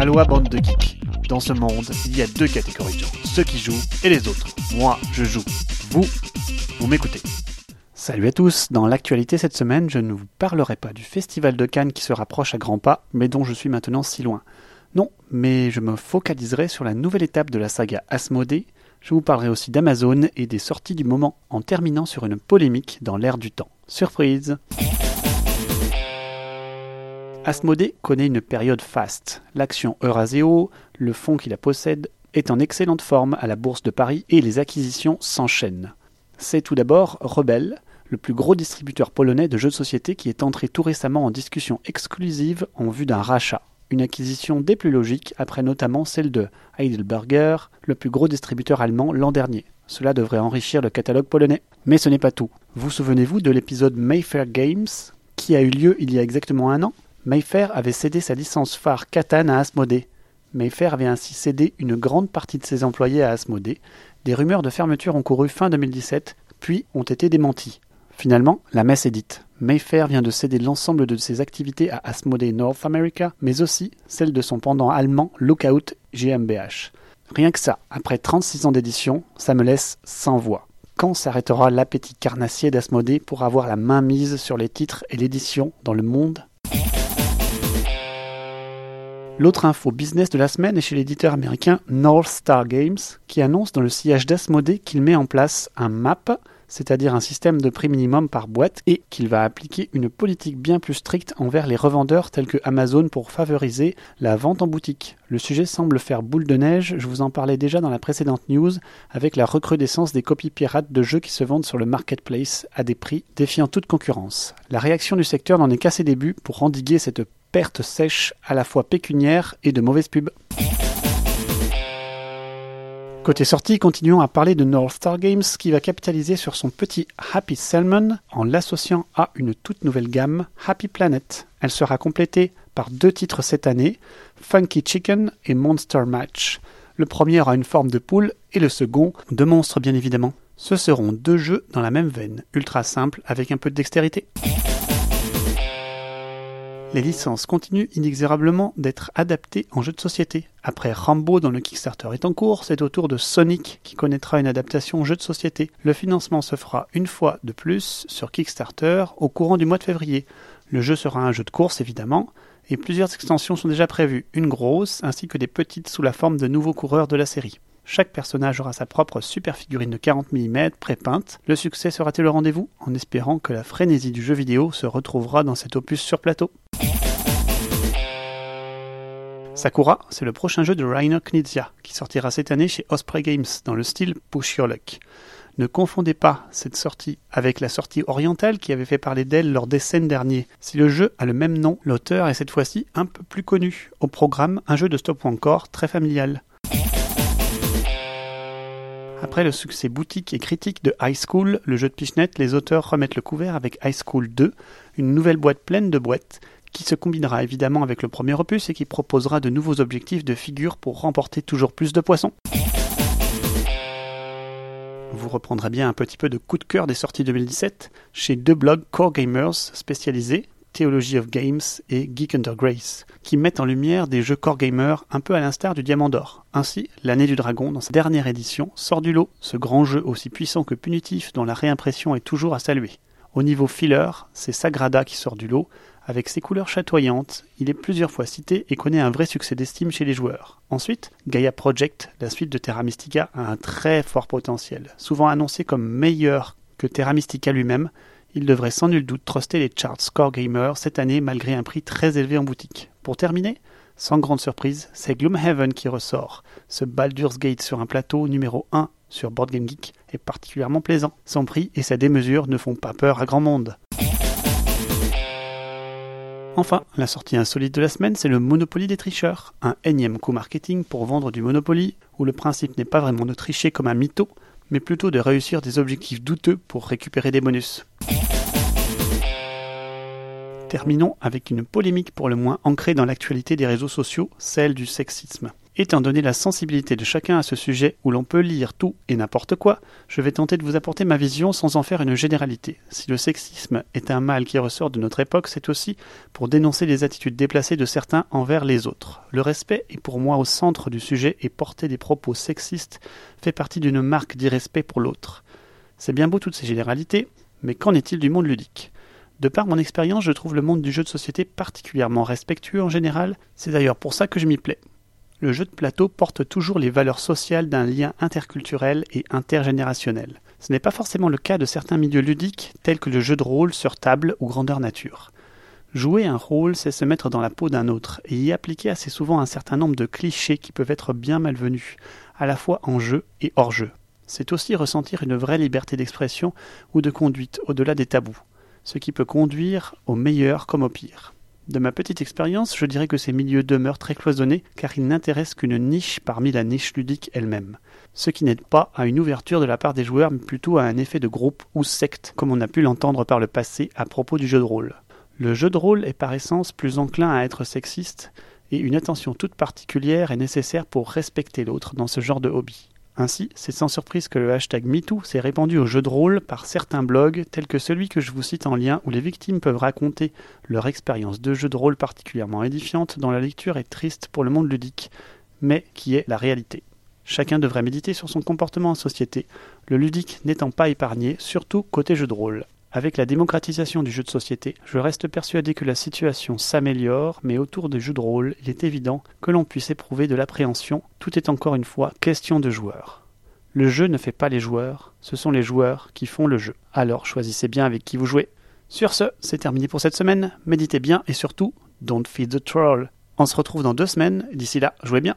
Aloha bande de geeks. Dans ce monde, il y a deux catégories de gens, ceux qui jouent et les autres. Moi, je joue. Vous, vous m'écoutez. Salut à tous, dans l'actualité cette semaine, je ne vous parlerai pas du festival de Cannes qui se rapproche à grands pas, mais dont je suis maintenant si loin. Non, mais je me focaliserai sur la nouvelle étape de la saga Asmodée. Je vous parlerai aussi d'Amazon et des sorties du moment, en terminant sur une polémique dans l'air du temps. Surprise Asmodée connaît une période faste. L'action Euraseo, le fonds qui la possède, est en excellente forme à la Bourse de Paris et les acquisitions s'enchaînent. C'est tout d'abord Rebel, le plus gros distributeur polonais de jeux de société qui est entré tout récemment en discussion exclusive en vue d'un rachat. Une acquisition des plus logiques après notamment celle de Heidelberger, le plus gros distributeur allemand l'an dernier. Cela devrait enrichir le catalogue polonais. Mais ce n'est pas tout. Vous souvenez-vous de l'épisode Mayfair Games qui a eu lieu il y a exactement un an? Mayfair avait cédé sa licence phare Catan à Asmodée. Mayfair avait ainsi cédé une grande partie de ses employés à Asmodée. Des rumeurs de fermeture ont couru fin 2017, puis ont été démenties. Finalement, la messe est dite. Mayfair vient de céder l'ensemble de ses activités à Asmodee North America, mais aussi celle de son pendant allemand Lookout GmbH. Rien que ça, après 36 ans d'édition, ça me laisse sans voix. Quand s'arrêtera l'appétit carnassier d'Asmodée pour avoir la main mise sur les titres et l'édition dans le monde? L'autre info business de la semaine est chez l'éditeur américain North Star Games, qui annonce dans le sillage d'Asmodée qu'il met en place un MAP, c'est-à-dire un système de prix minimum par boîte, et qu'il va appliquer une politique bien plus stricte envers les revendeurs tels que Amazon pour favoriser la vente en boutique. Le sujet semble faire boule de neige, je vous en parlais déjà dans la précédente news, avec la recrudescence des copies pirates de jeux qui se vendent sur le marketplace à des prix défiant toute concurrence. La réaction du secteur n'en est qu'à ses débuts pour endiguer cette perte sèche à la fois pécuniaire et de mauvaise pub. Côté sortie, continuons à parler de North Star Games qui va capitaliser sur son petit Happy Salmon en l'associant à une toute nouvelle gamme Happy Planet. Elle sera complétée par deux titres cette année, Funky Chicken et Monster Match. Le premier a une forme de poule et le second de monstre bien évidemment. Ce seront deux jeux dans la même veine, ultra simples avec un peu de dextérité. Les licences continuent inexorablement d'être adaptées en jeux de société. Après Rambo dont le Kickstarter est en cours, c'est au tour de Sonic qui connaîtra une adaptation jeu de société. Le financement se fera une fois de plus sur Kickstarter au courant du mois de février. Le jeu sera un jeu de course évidemment, et plusieurs extensions sont déjà prévues, une grosse ainsi que des petites sous la forme de nouveaux coureurs de la série. Chaque personnage aura sa propre super figurine de 40 mm pré-peinte. Le succès sera-t-il le rendez-vous? En espérant que la frénésie du jeu vidéo se retrouvera dans cet opus sur plateau. Sakura, c'est le prochain jeu de Rainer Knizia, qui sortira cette année chez Osprey Games dans le style Push Your Luck. Ne confondez pas cette sortie avec la sortie orientale qui avait fait parler d'elle lors des scènes derniers. Si le jeu a le même nom, l'auteur est cette fois-ci un peu plus connu. Au programme, un jeu de stop encore très familial. Après le succès boutique et critique de High School, le jeu de Pichenette, les auteurs remettent le couvert avec High School 2, une nouvelle boîte pleine de boîtes qui se combinera évidemment avec le premier opus et qui proposera de nouveaux objectifs de figures pour remporter toujours plus de poissons. Vous reprendrez bien un petit peu de coup de cœur des sorties 2017 chez deux blogs Core Gamers spécialisés, Theology of Games et Geek Under Grace, qui mettent en lumière des jeux core gamer un peu à l'instar du Diamant d'Or. Ainsi, l'année du dragon, dans sa dernière édition, sort du lot, ce grand jeu aussi puissant que punitif dont la réimpression est toujours à saluer. Au niveau filler, c'est Sagrada qui sort du lot, avec ses couleurs chatoyantes, il est plusieurs fois cité et connaît un vrai succès d'estime chez les joueurs. Ensuite, Gaia Project, la suite de Terra Mystica, a un très fort potentiel. Souvent annoncé comme meilleur que Terra Mystica lui-même, il devrait sans nul doute truster les charts Score Gamer cette année malgré un prix très élevé en boutique. Pour terminer, sans grande surprise, c'est Gloomhaven qui ressort. Ce Baldur's Gate sur un plateau numéro 1 sur Board Game Geek est particulièrement plaisant. Son prix et sa démesure ne font pas peur à grand monde. Enfin, la sortie insolite de la semaine, c'est le Monopoly des tricheurs, un énième coup marketing pour vendre du Monopoly, où le principe n'est pas vraiment de tricher comme un mytho, mais plutôt de réussir des objectifs douteux pour récupérer des bonus. Terminons avec une polémique pour le moins ancrée dans l'actualité des réseaux sociaux, celle du sexisme. Étant donné la sensibilité de chacun à ce sujet où l'on peut lire tout et n'importe quoi, je vais tenter de vous apporter ma vision sans en faire une généralité. Si le sexisme est un mal qui ressort de notre époque, c'est aussi pour dénoncer les attitudes déplacées de certains envers les autres. Le respect est pour moi au centre du sujet et porter des propos sexistes fait partie d'une marque d'irrespect pour l'autre. C'est bien beau toutes ces généralités, mais qu'en est-il du monde ludique? De par mon expérience, je trouve le monde du jeu de société particulièrement respectueux en général, c'est d'ailleurs pour ça que je m'y plais le jeu de plateau porte toujours les valeurs sociales d'un lien interculturel et intergénérationnel. Ce n'est pas forcément le cas de certains milieux ludiques tels que le jeu de rôle sur table ou grandeur nature. Jouer un rôle, c'est se mettre dans la peau d'un autre et y appliquer assez souvent un certain nombre de clichés qui peuvent être bien malvenus, à la fois en jeu et hors jeu. C'est aussi ressentir une vraie liberté d'expression ou de conduite au-delà des tabous, ce qui peut conduire au meilleur comme au pire. De ma petite expérience, je dirais que ces milieux demeurent très cloisonnés car ils n'intéressent qu'une niche parmi la niche ludique elle-même. Ce qui n'aide pas à une ouverture de la part des joueurs mais plutôt à un effet de groupe ou secte comme on a pu l'entendre par le passé à propos du jeu de rôle. Le jeu de rôle est par essence plus enclin à être sexiste et une attention toute particulière est nécessaire pour respecter l'autre dans ce genre de hobby. Ainsi, c'est sans surprise que le hashtag MeToo s'est répandu au jeu de rôle par certains blogs tels que celui que je vous cite en lien où les victimes peuvent raconter leur expérience de jeu de rôle particulièrement édifiante dont la lecture est triste pour le monde ludique, mais qui est la réalité. Chacun devrait méditer sur son comportement en société, le ludique n'étant pas épargné, surtout côté jeu de rôle. Avec la démocratisation du jeu de société, je reste persuadé que la situation s'améliore, mais autour des jeux de rôle, il est évident que l'on puisse éprouver de l'appréhension, tout est encore une fois question de joueurs. Le jeu ne fait pas les joueurs, ce sont les joueurs qui font le jeu. Alors choisissez bien avec qui vous jouez. Sur ce, c'est terminé pour cette semaine, méditez bien et surtout, don't feed the troll. On se retrouve dans deux semaines, d'ici là, jouez bien.